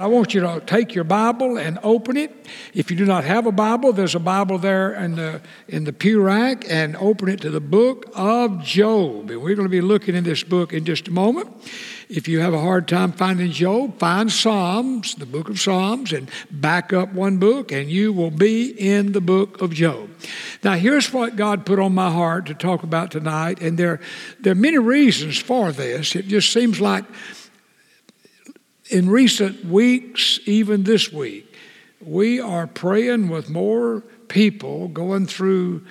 I want you to take your Bible and open it. If you do not have a Bible, there's a Bible there in the, in the pew rack, and open it to the book of Job. And we're going to be looking in this book in just a moment. If you have a hard time finding Job, find Psalms, the book of Psalms, and back up one book, and you will be in the book of Job. Now, here's what God put on my heart to talk about tonight, and there, there are many reasons for this. It just seems like in recent weeks, even this week, we are praying with more people going through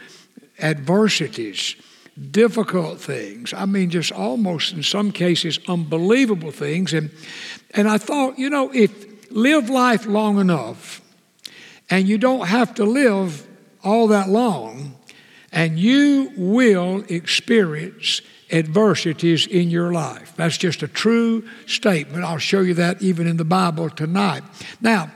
adversities, difficult things. I mean, just almost in some cases, unbelievable things. And, and I thought, you know, if live life long enough, and you don't have to live all that long, and you will experience adversities in your life. That's just a true statement. I'll show you that even in the Bible tonight. Now,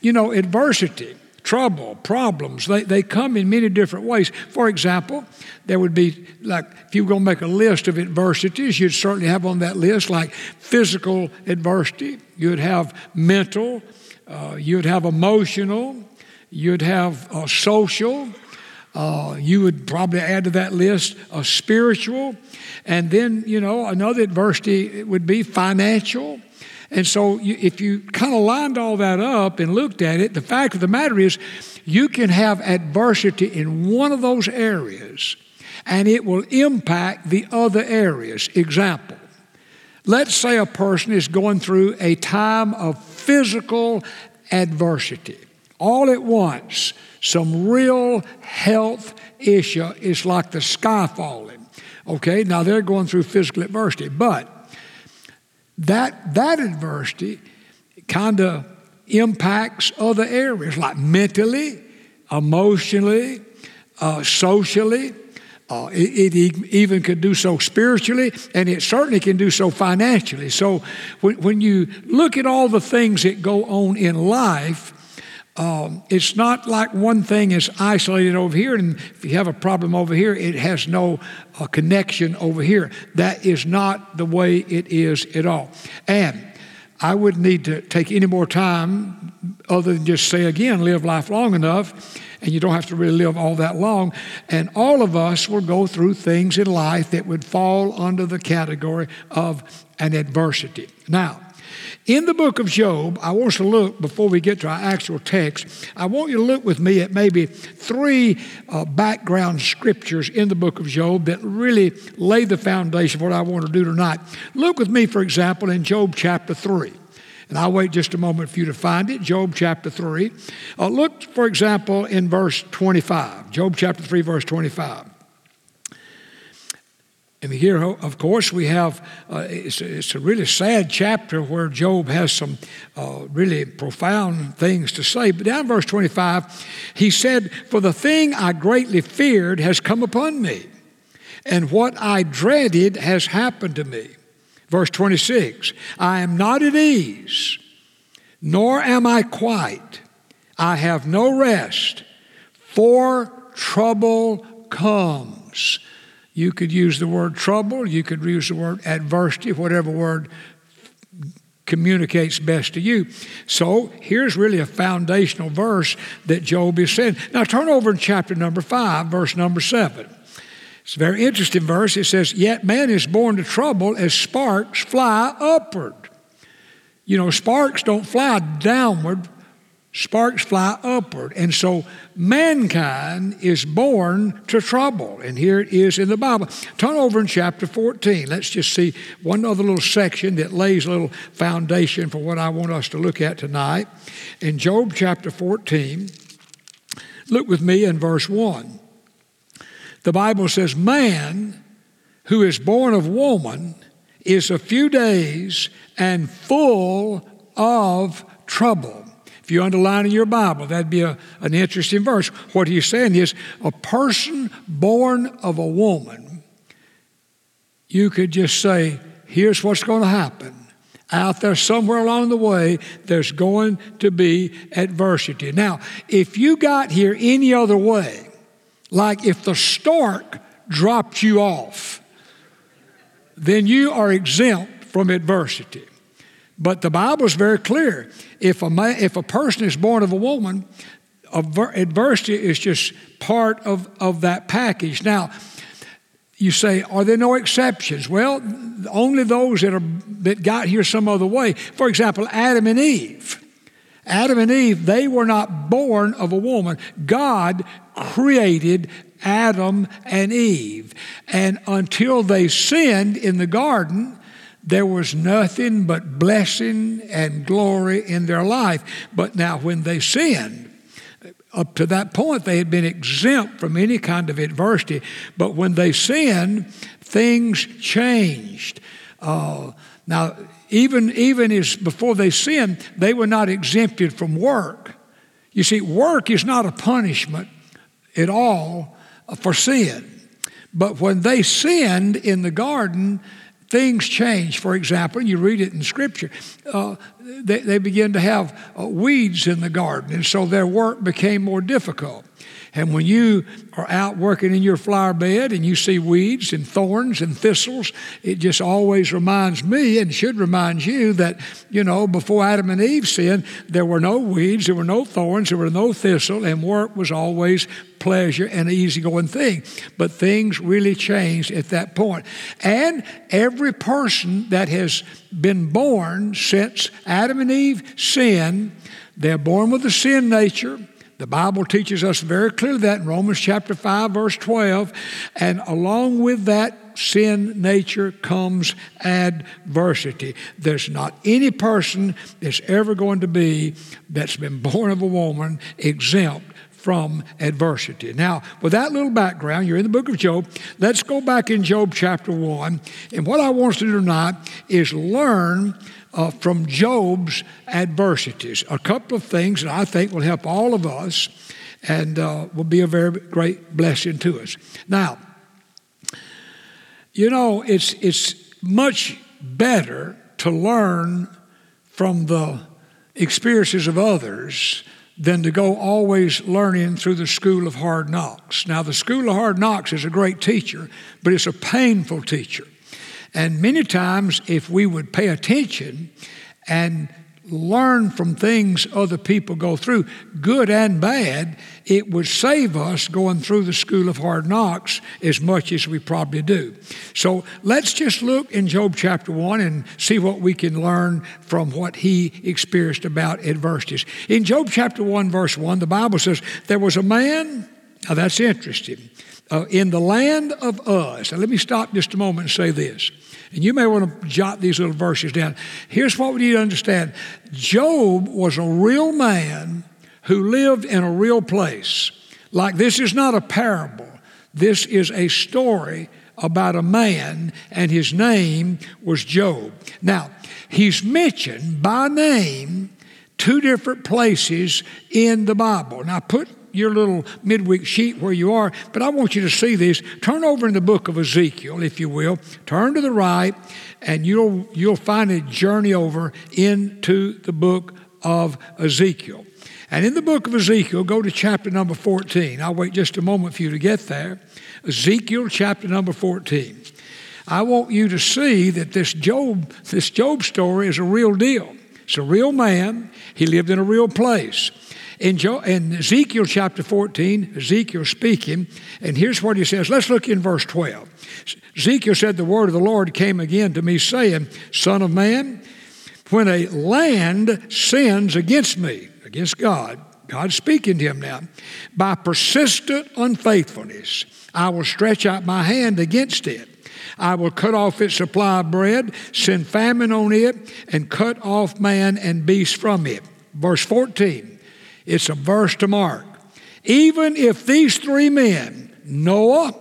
you know, adversity, trouble, problems, they, they come in many different ways. For example, there would be, like, if you were going to make a list of adversities, you'd certainly have on that list like physical adversity, you'd have mental, uh, you'd have emotional, you'd have uh, social. Uh, you would probably add to that list a spiritual, and then, you know, another adversity would be financial. And so, you, if you kind of lined all that up and looked at it, the fact of the matter is, you can have adversity in one of those areas and it will impact the other areas. Example, let's say a person is going through a time of physical adversity all at once, some real health issue. It's like the sky falling. Okay, now they're going through physical adversity, but that, that adversity kind of impacts other areas like mentally, emotionally, uh, socially. Uh, it, it, even could do so spiritually, and it certainly can do so financially. So, when, when you look at all the things that go on in life, um, it's not like one thing is isolated over here, and if you have a problem over here, it has no uh, connection over here. That is not the way it is at all. And I wouldn't need to take any more time other than just say again, live life long enough, and you don't have to really live all that long. And all of us will go through things in life that would fall under the category of an adversity. Now, in the book of Job, I want us to look, before we get to our actual text, I want you to look with me at maybe three uh, background scriptures in the book of Job that really lay the foundation for what I want to do tonight. Look with me, for example, in Job chapter 3. And I'll wait just a moment for you to find it. Job chapter 3. Uh, look, for example, in verse 25. Job chapter 3, verse 25. And here, of course, we have, uh, it's, a, it's, a, really sad chapter where Job has some uh, really profound things to say. But down verse 25, he said, For the thing I greatly feared has come upon me, and what I dreaded has happened to me. Verse 26, I am not at ease, nor am I quite. I have no rest, for trouble comes. You could use the word trouble, you could use the word adversity, whatever word communicates best to you. So here's really a foundational verse that Job is saying. Now turn over in chapter number 5, verse number 7. It's a very interesting verse. It says, Yet man is born to trouble as sparks fly upward. You know, sparks don't fly downward, sparks fly upward. And so mankind is born to trouble. And here it is in the Bible. Turn over in chapter 14. Let's just see one other little section that lays a little foundation for what I want us to look at tonight. In Job chapter 14, look with me in verse 1. The Bible says, Man who is born of woman is a few days and full of trouble. If you underline in your Bible, that'd be a, an interesting verse. What he's saying is a person born of a woman, you could just say, here's what's going to happen. Out there, somewhere along the way, there's going to be adversity. Now, if you got here any other way, like if the stork dropped you off, then you are exempt from adversity. But the Bible is very clear. If a, man, if a person is born of a woman, adversity is just part of, of that package. Now, you say, are there no exceptions? Well, only those that, are, that got here some other way. For example, Adam and Eve. Adam and Eve, they were not born of a woman. God created Adam and Eve. And until they sinned in the garden, there was nothing but blessing and glory in their life. But now, when they sinned, up to that point, they had been exempt from any kind of adversity. But when they sinned, things changed. Uh, now, even, even as before they sinned, they were not exempted from work. You see, work is not a punishment at all for sin. But when they sinned in the garden, things change. For example, you read it in Scripture, uh, they, they began to have uh, weeds in the garden, and so their work became more difficult. And when you are out working in your flower bed and you see weeds and thorns and thistles, it just always reminds me and should remind you that, you know, before Adam and Eve sinned, there were no weeds, there were no thorns, there were no thistle, and work was always pleasure and an easygoing thing. But things really changed at that point. And every person that has been born since Adam and Eve sinned, they're born with a sin nature. The Bible teaches us very clearly that in Romans chapter 5, verse 12. And along with that sin nature comes adversity. There's not any person that's ever going to be that's been born of a woman exempt from adversity. Now, with that little background, you're in the book of Job. Let's go back in Job chapter 1. And what I want us to do tonight is learn uh, from Job's adversities. A couple of things that I think will help all of us and uh, will be a very great blessing to us. Now, you know, it's, it's much better to learn from the experiences of others than to go always learning through the school of hard knocks. Now, the school of hard knocks is a great teacher, but it's a painful teacher. And many times, if we would pay attention and learn from things other people go through, good and bad, it would save us going through the school of hard knocks as much as we probably do. So let's just look in Job chapter 1 and see what we can learn from what he experienced about adversities. In Job chapter 1, verse 1, the Bible says, There was a man, now that's interesting, uh, in the land of Uz. Now let me stop just a moment and say this. And you may want to jot these little verses down. Here's what we need to understand Job was a real man who lived in a real place. Like this is not a parable, this is a story about a man, and his name was Job. Now, he's mentioned by name two different places in the Bible. Now, put your little midweek sheet where you are, but I want you to see this. Turn over in the book of Ezekiel, if you will. Turn to the right, and you'll, you'll find a journey over into the book of Ezekiel. And in the book of Ezekiel, go to chapter number 14. I'll wait just a moment for you to get there. Ezekiel chapter number 14. I want you to see that this Job, this Job story is a real deal. It's a real man. He lived in a real place. In, jo- in Ezekiel chapter 14, Ezekiel speaking, and here's what he says. Let's look in verse 12. Ezekiel said, The word of the Lord came again to me, saying, Son of man, when a land sins against me, against God, God speaking to him now, by persistent unfaithfulness, I will stretch out my hand against it. I will cut off its supply of bread, send famine on it, and cut off man and beast from it. Verse 14 it's a verse to mark. Even if these three men, Noah,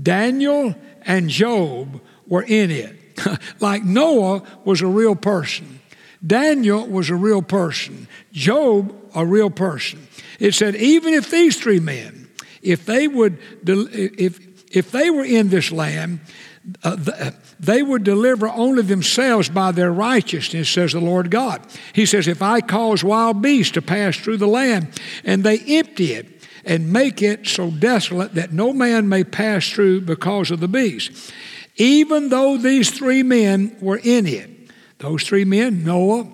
Daniel, and Job, were in it, like Noah was a real person, Daniel was a real person, Job, a real person. It said, even if these three men, if they would, if, if they were in this land, uh, they would deliver only themselves by their righteousness, says the Lord God. He says, If I cause wild beasts to pass through the land, and they empty it, and make it so desolate that no man may pass through because of the beast. Even though these three men were in it, Those three men, Noah,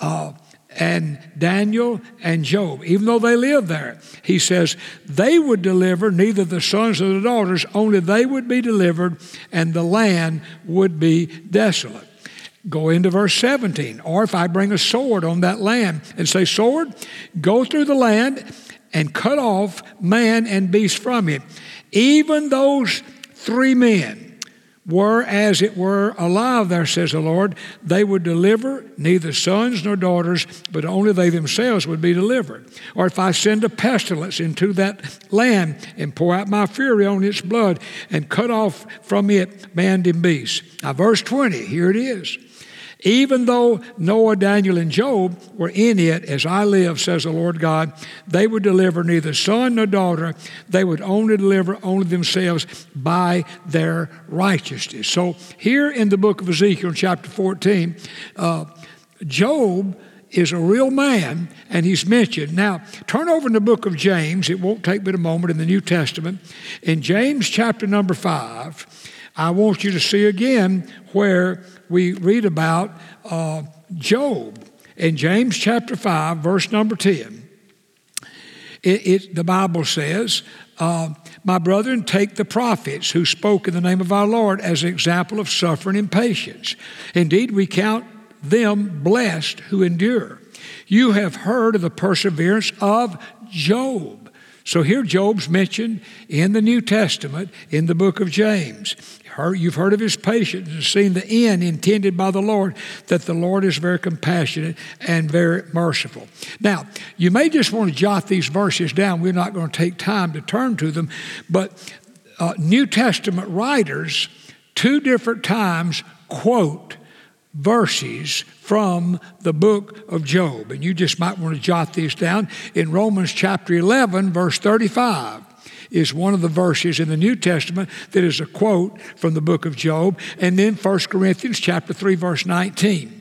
uh, and Daniel and Job, even though they lived there, he says they would deliver neither the sons nor the daughters, only they would be delivered, and the land would be desolate. Go into verse 17. Or if I bring a sword on that land and say, Sword, go through the land and cut off man and beast from it. Even those three men, were as it were alive there, says the Lord, they would deliver neither sons nor daughters, but only they themselves would be delivered. Or if I send a pestilence into that land and pour out my fury on its blood and cut off from it man and beast. Now, verse 20, here it is. Even though Noah, Daniel, and Job were in it, as I live, says the Lord God, they would deliver neither son nor daughter. They would only deliver only themselves by their righteousness. So here in the book of Ezekiel, chapter 14, uh, Job is a real man, and he's mentioned. Now, turn over in the book of James. It won't take but a moment in the New Testament. In James chapter number 5, I want you to see again where we read about uh, Job in James chapter 5, verse number 10. It, it, the Bible says, uh, My brethren, take the prophets who spoke in the name of our Lord as an example of suffering and patience. Indeed, we count them blessed who endure. You have heard of the perseverance of Job. So here Job's mentioned in the New Testament in the book of James. You've heard of his patience and seen the end intended by the Lord, that the Lord is very compassionate and very merciful. Now, you may just want to jot these verses down. We're not going to take time to turn to them, but uh, New Testament writers, two different times, quote verses from the book of Job. And you just might want to jot these down. In Romans chapter 11, verse 35 is one of the verses in the New Testament that is a quote from the book of Job. And then 1 Corinthians chapter 3, verse 19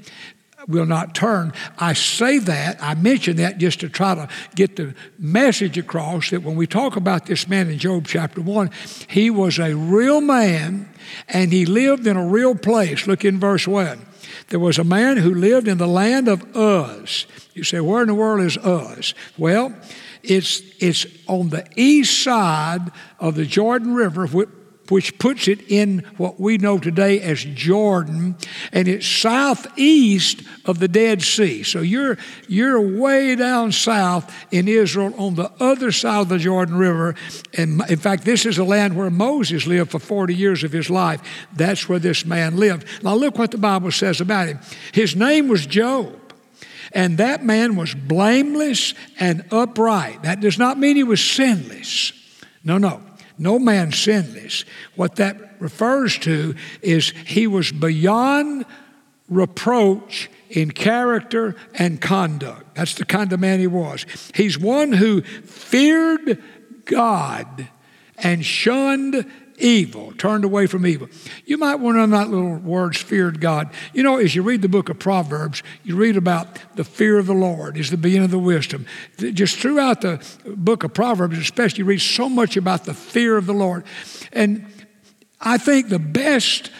will not turn. I say that, I mention that just to try to get the message across that when we talk about this man in Job chapter 1, he was a real man and he lived in a real place. Look in verse 1. There was a man who lived in the land of Uz. You say, where in the world is Uz? Well, it's, it's on the east side of the Jordan River, which puts it in what we know today as Jordan, and it's southeast of the Dead Sea. So you're, you're way down south in Israel on the other side of the Jordan River. And in fact, this is the land where Moses lived for 40 years of his life. That's where this man lived. Now, look what the Bible says about him. His name was Job. And that man was blameless and upright. That does not mean he was sinless. No, no. No man sinless. What that refers to is he was beyond reproach in character and conduct. That's the kind of man he was. He's one who feared God and shunned evil, turned away from evil. You might want to know that little words, feared God. You know, as you read the book of Proverbs, you read about the fear of the Lord is the beginning of the wisdom. Just throughout the book of Proverbs, especially, you read so much about the fear of the Lord. And I think the best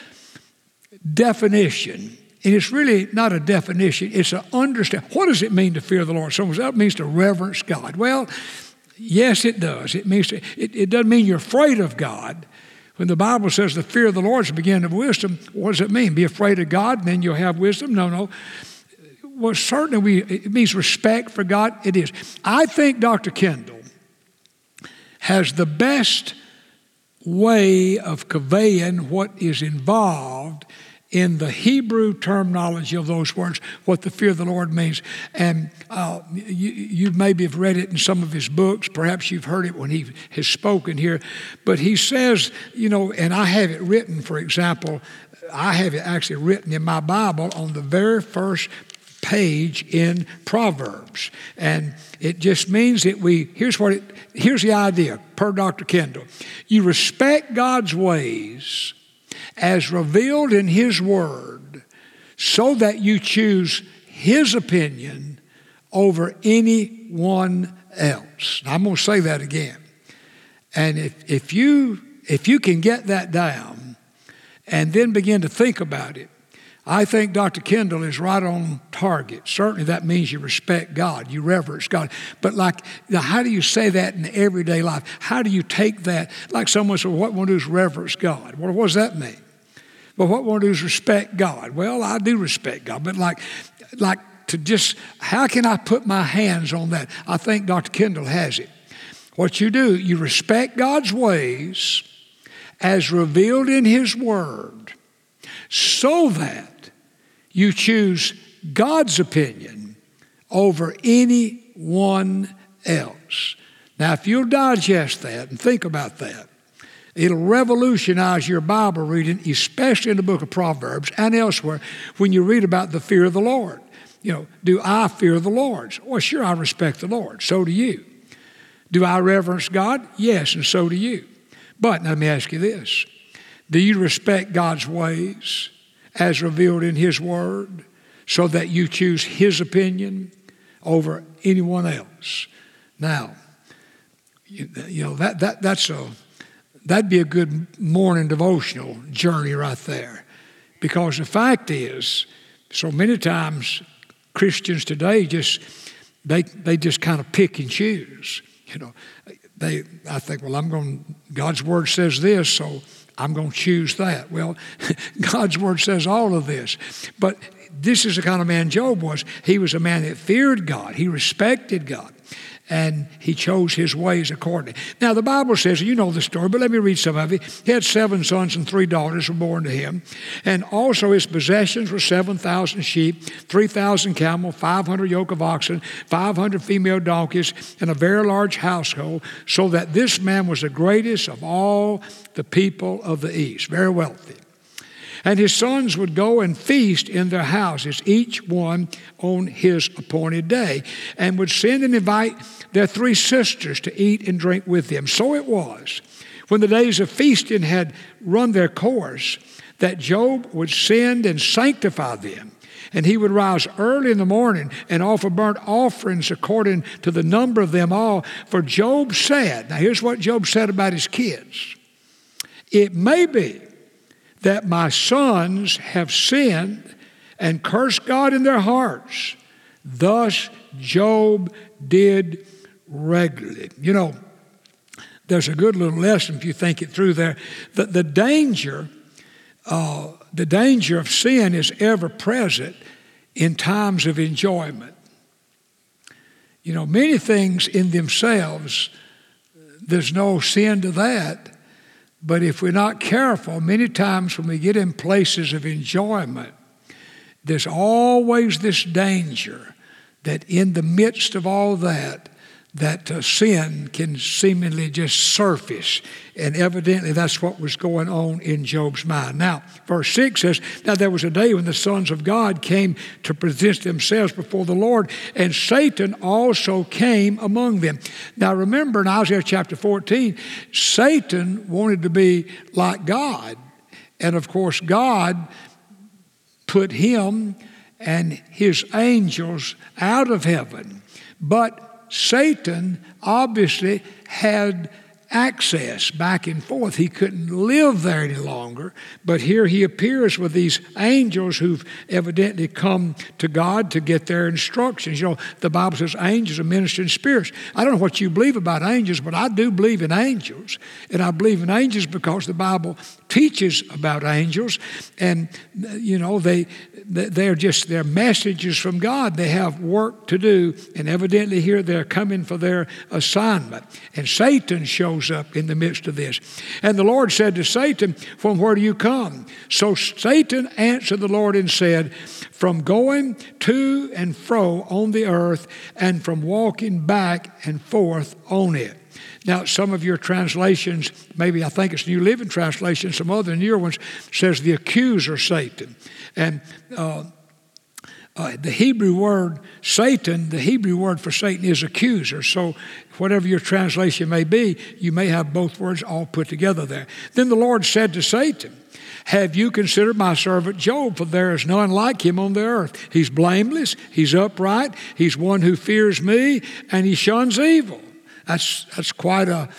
definition and it's really not a definition, it's an understand. What does it mean to fear the Lord? Someone says, that means to reverence God. Well, yes, it does. It means to, it, it doesn't mean you're afraid of God, when the Bible says the fear of the Lord is the beginning of wisdom, what does it mean? Be afraid of God, and then you'll have wisdom? No, no. Well, certainly we, it means respect for God. It is. I think Dr. Kendall has the best way of conveying what is involved in the Hebrew terminology of those words, what the fear of the Lord means. And uh, you, you, maybe have read it in some of his books. Perhaps you've heard it when he has spoken here. But he says, you know, and I have it written, for example, I have it actually written in my Bible on the very first page in Proverbs. And it just means that we, here's what it, here's the idea, per Dr. Kendall. You respect God's ways as revealed in His Word so that you choose His opinion over anyone else. I'm going to say that again. And if, if, you, if you can get that down and then begin to think about it, I think Dr. Kendall is right on target. Certainly, that means you respect God, you reverence God. But, like, how do you say that in everyday life? How do you take that? Like someone said, What one do is reverence God. Well, what does that mean? But what one do is respect God. Well, I do respect God, but like, like to just, how can I put my hands on that? I think Dr. Kendall has it. What you do, you respect God's ways as revealed in His Word so that you choose God's opinion over anyone else. Now, if you'll digest that and think about that, it'll revolutionize your Bible reading, especially in the book of Proverbs and elsewhere, when you read about the fear of the Lord. You know, do I fear the Lord? Well, sure, I respect the Lord. So do you. Do I reverence God? Yes, and so do you. But let me ask you this Do you respect God's ways as revealed in His Word so that you choose His opinion over anyone else? Now, you, you know, that, that, that's a, that'd be a good morning devotional journey right there. Because the fact is, so many times Christians today just they they just kind of pick and choose. You know, they I think, well, I'm going. God's word says this, so I'm going to choose that. Well, God's word says all of this, but this is the kind of man Job was. He was a man that feared God. He respected God and he chose his ways accordingly. Now, the Bible says, you know the story, but let me read some of it. He had seven sons and three daughters were born to him. And also his possessions were 7,000 sheep, 3,000 camel, 500 yoke of oxen, 500 female donkeys, and a very large household, so that this man was the greatest of all the people of the East, very wealthy. And his sons would go and feast in their houses, each one on his appointed day, and would send and invite their three sisters to eat and drink with them. So it was, when the days of feasting had run their course, that Job would send and sanctify them. And he would rise early in the morning and offer burnt offerings according to the number of them all. For Job said, now here's what Job said about his kids it may be that my sons have sinned and cursed God in their hearts. Thus Job did regularly. You know, there's a good little lesson if you think it through there. The, the danger, uh, the danger of sin is ever present in times of enjoyment. You know, many things in themselves, there's no sin to that. But if we're not careful, many times when we get in places of enjoyment, there's always this danger that in the midst of all that, that uh, sin can seemingly just surface. And evidently that's what was going on in Job's mind. Now, verse 6 says, Now there was a day when the sons of God came to present themselves before the Lord, and Satan also came among them. Now remember in Isaiah chapter 14, Satan wanted to be like God. And of course, God put him and his angels out of heaven. But Satan obviously had access back and forth. He couldn't live there any longer. But here he appears with these angels who've evidently come to God to get their instructions. You know, the Bible says angels are ministering spirits. I don't know what you believe about angels, but I do believe in angels. And I believe in angels because the Bible teaches about angels. And, you know, they, they're just they're messages from God. They have work to do, and evidently here they're coming for their assignment. And Satan shows up in the midst of this. And the Lord said to Satan, From where do you come? So Satan answered the Lord and said, From going to and fro on the earth, and from walking back and forth on it. Now, some of your translations, maybe I think it's New Living Translation, some other newer ones, says the accuser Satan. And uh, uh, the Hebrew word Satan, the Hebrew word for Satan is accuser. So, whatever your translation may be, you may have both words all put together there. Then the Lord said to Satan, have you considered my servant Job? For there is none like him on the earth. He's blameless, he's upright, he's one who fears me, and he shuns evil. That's, that's, quite a,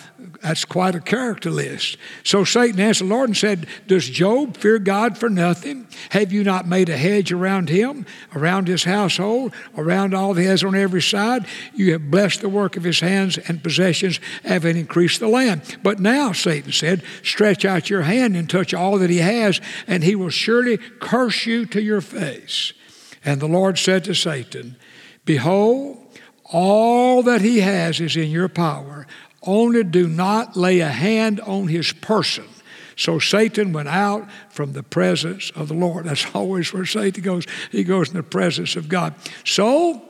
that's quite a character list. So Satan answered the Lord and said, Does Job fear God for nothing? Have you not made a hedge around him, around his household, around all he has on every side? You have blessed the work of his hands and possessions, having increased the land. But now, Satan said, Stretch out your hand and touch all that he has, and he will surely curse you to your face. And the Lord said to Satan, Behold, all that he has is in your power. Only do not lay a hand on his person. So Satan went out from the presence of the Lord. That's always where Satan goes. He goes in the presence of God. So,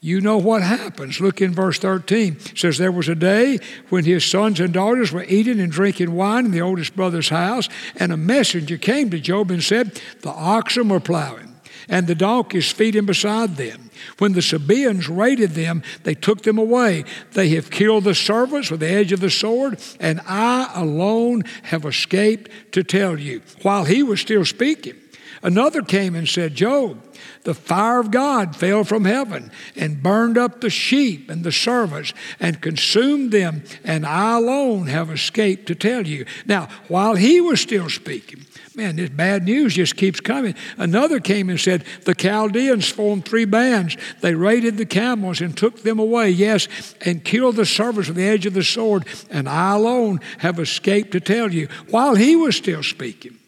you know what happens. Look in verse 13. It says, There was a day when his sons and daughters were eating and drinking wine in the oldest brother's house, and a messenger came to Job and said, The oxen were plowing and the donkeys feeding beside them. When the Sabaeans raided them, they took them away. They have killed the servants with the edge of the sword, and I alone have escaped to tell you. While he was still speaking, another came and said, Job, the fire of God fell from heaven and burned up the sheep and the servants and consumed them, and I alone have escaped to tell you. Now, while he was still speaking, Man, this bad news just keeps coming. Another came and said, The Chaldeans formed three bands. They raided the camels and took them away, yes, and killed the servants with the edge of the sword. And I alone have escaped to tell you. While he was still speaking,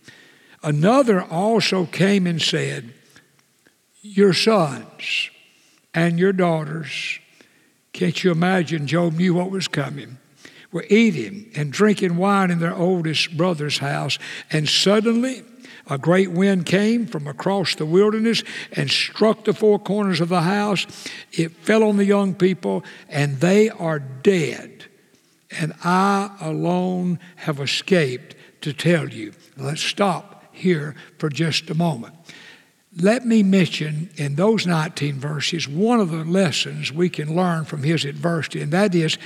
another also came and said, Your sons and your daughters. Can't you imagine? Job knew what was coming were eating and drinking wine in their oldest brother's house. And suddenly, a great wind came from across the wilderness and struck the four corners of the house. It fell on the young people, and they are dead. And I alone have escaped to tell you. Let's stop here for just a moment. Let me mention in those 19 verses one of the lessons we can learn from his adversity, and that is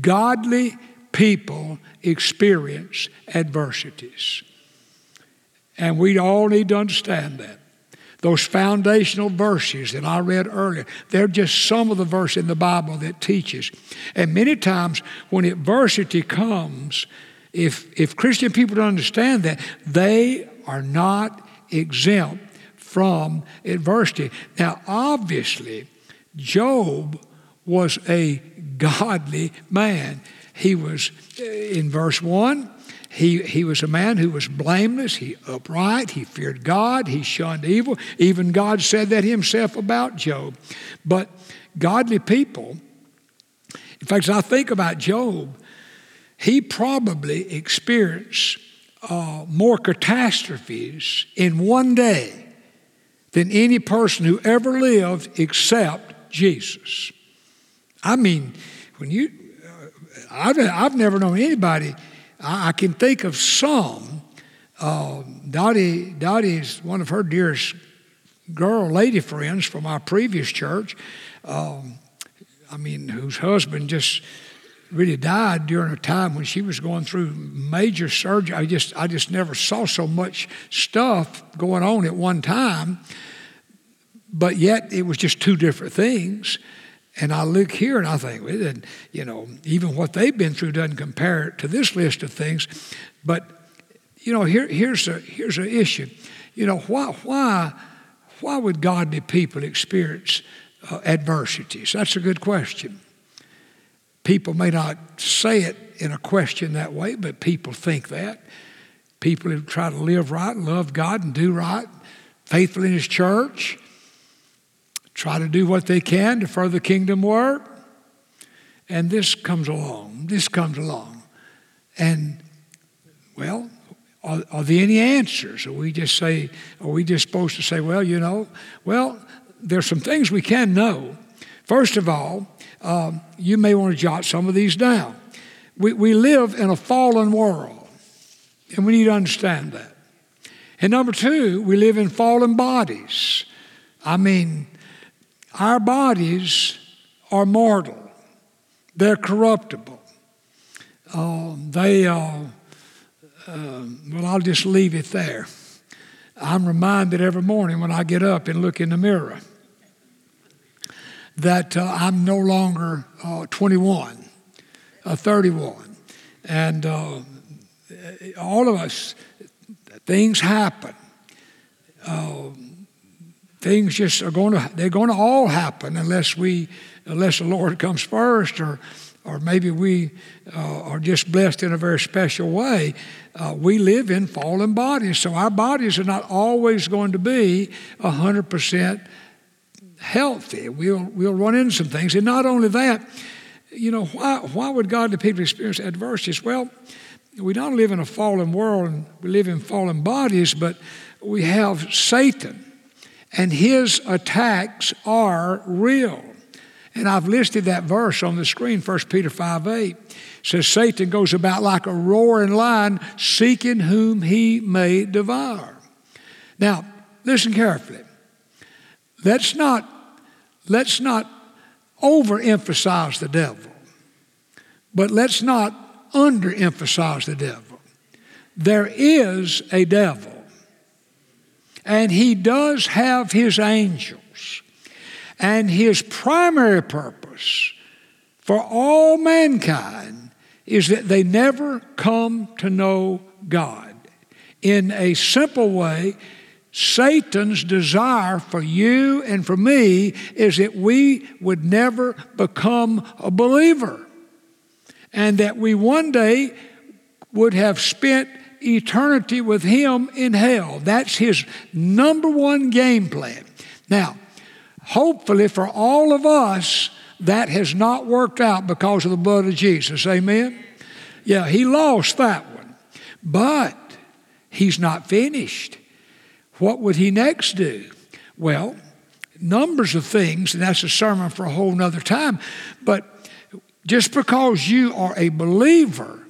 godly people experience adversities. And we all need to understand that. Those foundational verses that I read earlier, they're just some of the verse in the Bible that teaches. And many times when adversity comes, if, if Christian people don't understand that, they are not exempt from adversity. Now, obviously, Job was a godly man. He was, uh, in verse 1, he, he was a man who was blameless, he upright, he feared God, he shunned evil. Even God said that himself about Job. But godly people, in fact, as I think about Job, he probably experienced uh, more catastrophes in one day than any person who ever lived except Jesus. I mean, when you, uh, I've, I've never known anybody, I, I can think of some. Uh, Dottie, Dottie is one of her dearest girl, lady friends from our previous church. Um, I mean, whose husband just really died during a time when she was going through major surgery. I just, I just never saw so much stuff going on at one time, but yet it was just two different things. And I look here and I think, well, you know, even what they've been through doesn't compare to this list of things. But, you know, here, here's a here's an issue. You know, why why why would godly people experience uh, adversities? That's a good question. People may not say it in a question that way, but people think that. People who try to live right, love God, and do right, faithful in His church, try to do what they can to further the kingdom work. And this comes along. This comes along. And, well, are, are there any answers? Are we just say, are we just supposed to say, well, you know, well, there's some things we can know. First of all, um, you may want to jot some of these down. We, we live in a fallen world, and we need to understand that. And number two, we live in fallen bodies. I mean, our bodies are mortal, they're corruptible. Uh, they, uh, uh, well, I'll just leave it there. I'm reminded every morning when I get up and look in the mirror that uh, I'm no longer uh, 21. uh, 31. And uh, all of us, things happen. Uh, things just are going to, they're going to all happen unless we, unless the Lord comes first or, or maybe we uh, are just blessed in a very special way. We live in fallen bodies, so our bodies are not always going to be 100% healthy. We'll, we'll run into some things. And not only that, you know, why, why would godly people experience adversities? Well, we don't live in a fallen world and we live in fallen bodies, but we have Satan, and his attacks are real. And I've listed that verse on the screen, 1 Peter 5 8. It says, Satan goes about like a roaring lion, seeking whom he may devour. Now, listen carefully. Let's not, let's not overemphasize the devil, but let's not underemphasize the devil. There is a devil, and he does have his angels, and his primary purpose for all mankind is that they never come to know God. In a simple way, Satan's desire for you and for me is that we would never become a believer and that we one day would have spent eternity with him in hell. That's his number one game plan. Now, hopefully for all of us, that has not worked out because of the blood of Jesus. Amen? Yeah, he lost that one. But he's not finished. What would he next do? Well, numbers of things, and that's a sermon for a whole nother time. But just because you are a believer,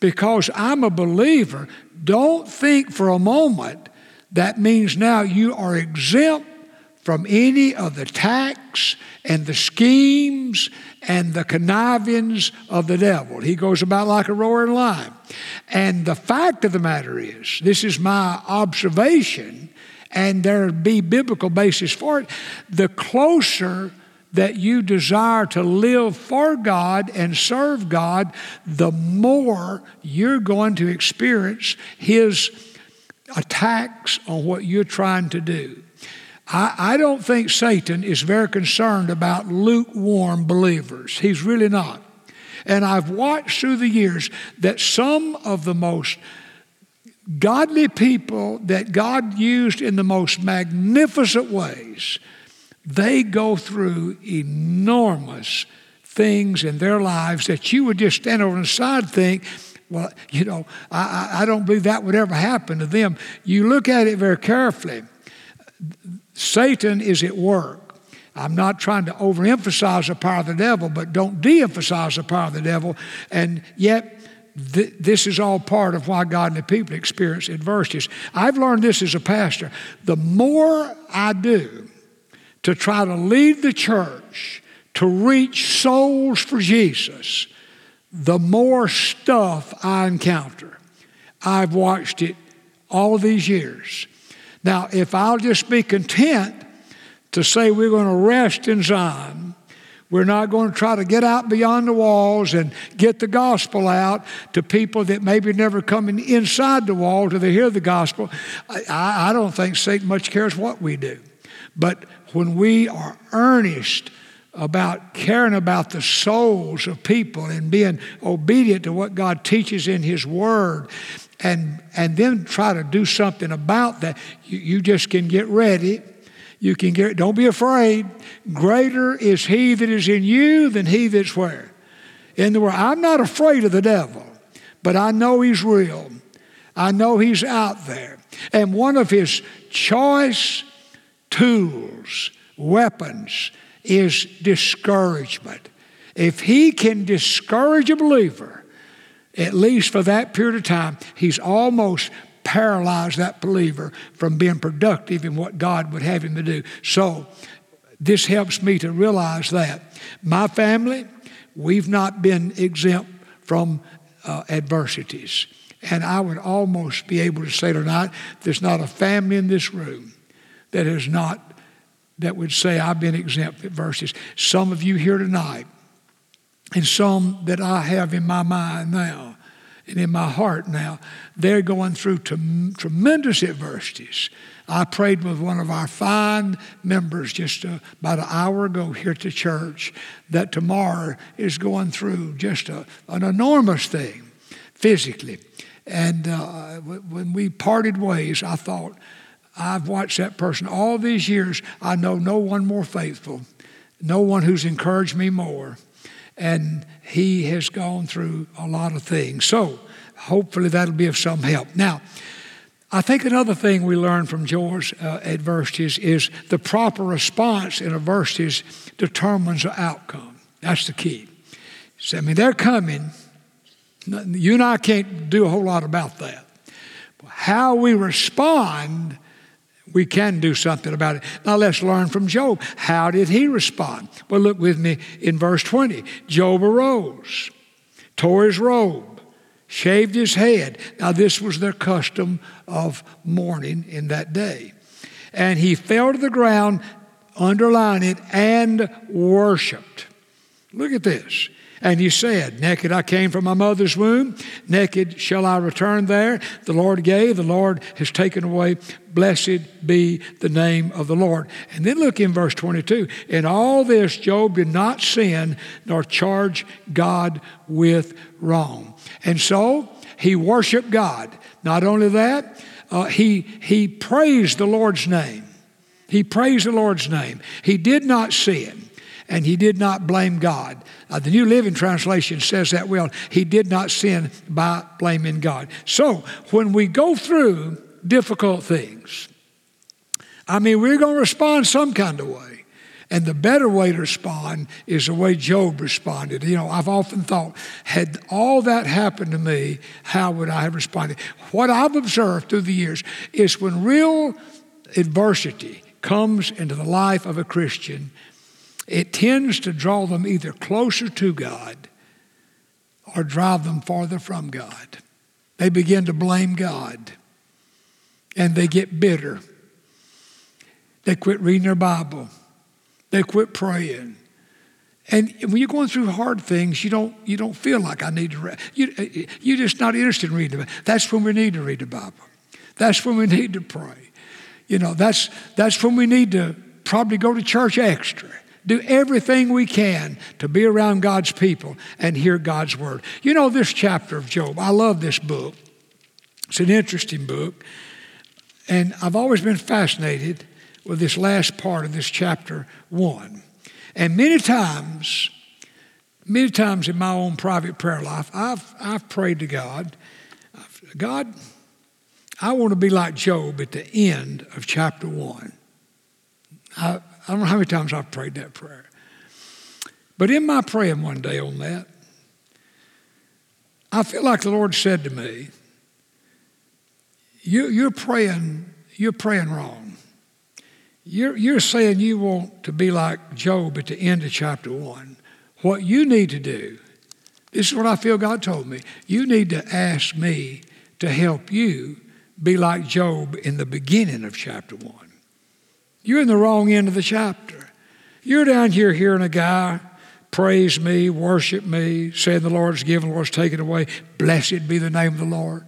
because I'm a believer, don't think for a moment that means now you are exempt from any of the tax and the schemes and the connivings of the devil. He goes about like a roaring lion. And the fact of the matter is, this is my observation, and there be biblical basis for it. The closer that you desire to live for God and serve God, the more you're going to experience His attacks on what you're trying to do. I, I don't think Satan is very concerned about lukewarm believers. He's really not. And I've watched through the years that some of the most godly people that God used in the most magnificent ways, they go through enormous things in their lives that you would just stand over the side and think, well, you know, I, I don't believe that would ever happen to them. You look at it very carefully. Satan is at work. I'm not trying to overemphasize the power of the devil, but don't de emphasize the power of the devil. And yet, th- this is all part of why God and the people experience adversities. I've learned this as a pastor. The more I do to try to lead the church to reach souls for Jesus, the more stuff I encounter. I've watched it all these years. Now, if I'll just be content to say we're going to rest in Zion, we're not going to try to get out beyond the walls and get the gospel out to people that maybe never come in inside the wall to hear the gospel. I, I don't think Satan much cares what we do. But when we are earnest about caring about the souls of people and being obedient to what God teaches in His Word, and, and then try to do something about that, you, you just can get ready. You can get, don't be afraid. Greater is He that is in you than He that's where? In the world. I'm not afraid of the devil, but I know He's real. I know He's out there. And one of His choice tools, weapons, is discouragement. If He can discourage a believer, at least for that period of time, he's almost paralyzed that believer from being productive in what God would have him to do. So, this helps me to realize that. My family, we've not been exempt from uh, adversities. And I would almost be able to say tonight there's not a family in this room that has not, that would say, I've been exempt from adversities. Some of you here tonight and some that I have in my mind now and in my heart now, they're going through tremendous adversities. I prayed with one of our fine members just uh, about an hour ago here at the church that tomorrow is going through just a, an enormous thing physically. And uh, when we parted ways, I thought, I've watched that person all these years. I know no one more faithful, no one who's encouraged me more and he has gone through a lot of things. So hopefully that'll be of some help. Now, I think another thing we learn from Job's uh, adversities is the proper response in adversities determines the outcome. That's the key. So, I mean, they're coming. You and I can't do a whole lot about that. How we respond we can do something about it. Now let's learn from Job. How did he respond? Well, look with me in verse 20. Job arose, tore his robe, shaved his head. Now, this was their custom of mourning in that day. And he fell to the ground, underline it, and worshiped. Look at this. And he said, Naked I came from my mother's womb, naked shall I return there. The Lord gave, the Lord has taken away. Blessed be the name of the Lord. And then look in verse 22. In all this, Job did not sin nor charge God with wrong. And so he worshiped God. Not only that, uh, he, he praised the Lord's name. He praised the Lord's name. He did not sin and he did not blame God. Uh, the New Living Translation says that well. He did not sin by blaming God. So when we go through difficult things, I mean, we're going to respond some kind of way. And the better way to respond is the way Job responded. You know, I've often thought, had all that happened to me, how would I have responded? What I've observed through the years is when real adversity comes into the life of a Christian, it tends to draw them either closer to God or drive them farther from God. They begin to blame God and they get bitter. They quit reading their Bible. They quit praying. And when you're going through hard things, you don't, you don't feel like I need to read. You, you're just not interested in reading the Bible. That's when we need to read the Bible. That's when we need to pray. You know, that's, that's when we need to probably go to church extra do everything we can to be around God's people and hear God's word. You know, this chapter of Job, I love this book. It's an interesting book. And I've always been fascinated with this last part of this chapter one. And many times, many times in my own private prayer life, I've, I've prayed to God, God, I want to be like Job at the end of chapter one. I, I don't know how many times I've prayed that prayer. But in my praying one day on that, I feel like the Lord said to me, you, you're praying, you're praying wrong. You're, you're saying you want to be like Job at the end of chapter one. What you need to do, this is what I feel God told me. You need to ask me to help you be like Job in the beginning of chapter one. You're in the wrong end of the chapter. You're down here hearing a guy praise me, worship me, saying the Lord's given, the Lord's taken away. Blessed be the name of the Lord.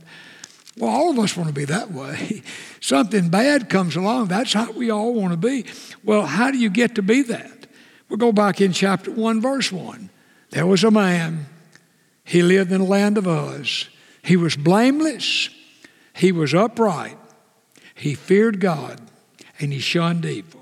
Well, all of us want to be that way. Something bad comes along, that's how we all want to be. Well, how do you get to be that? We'll go back in chapter 1, verse 1. There was a man, he lived in the land of Uz. He was blameless, he was upright, he feared God and he shunned evil.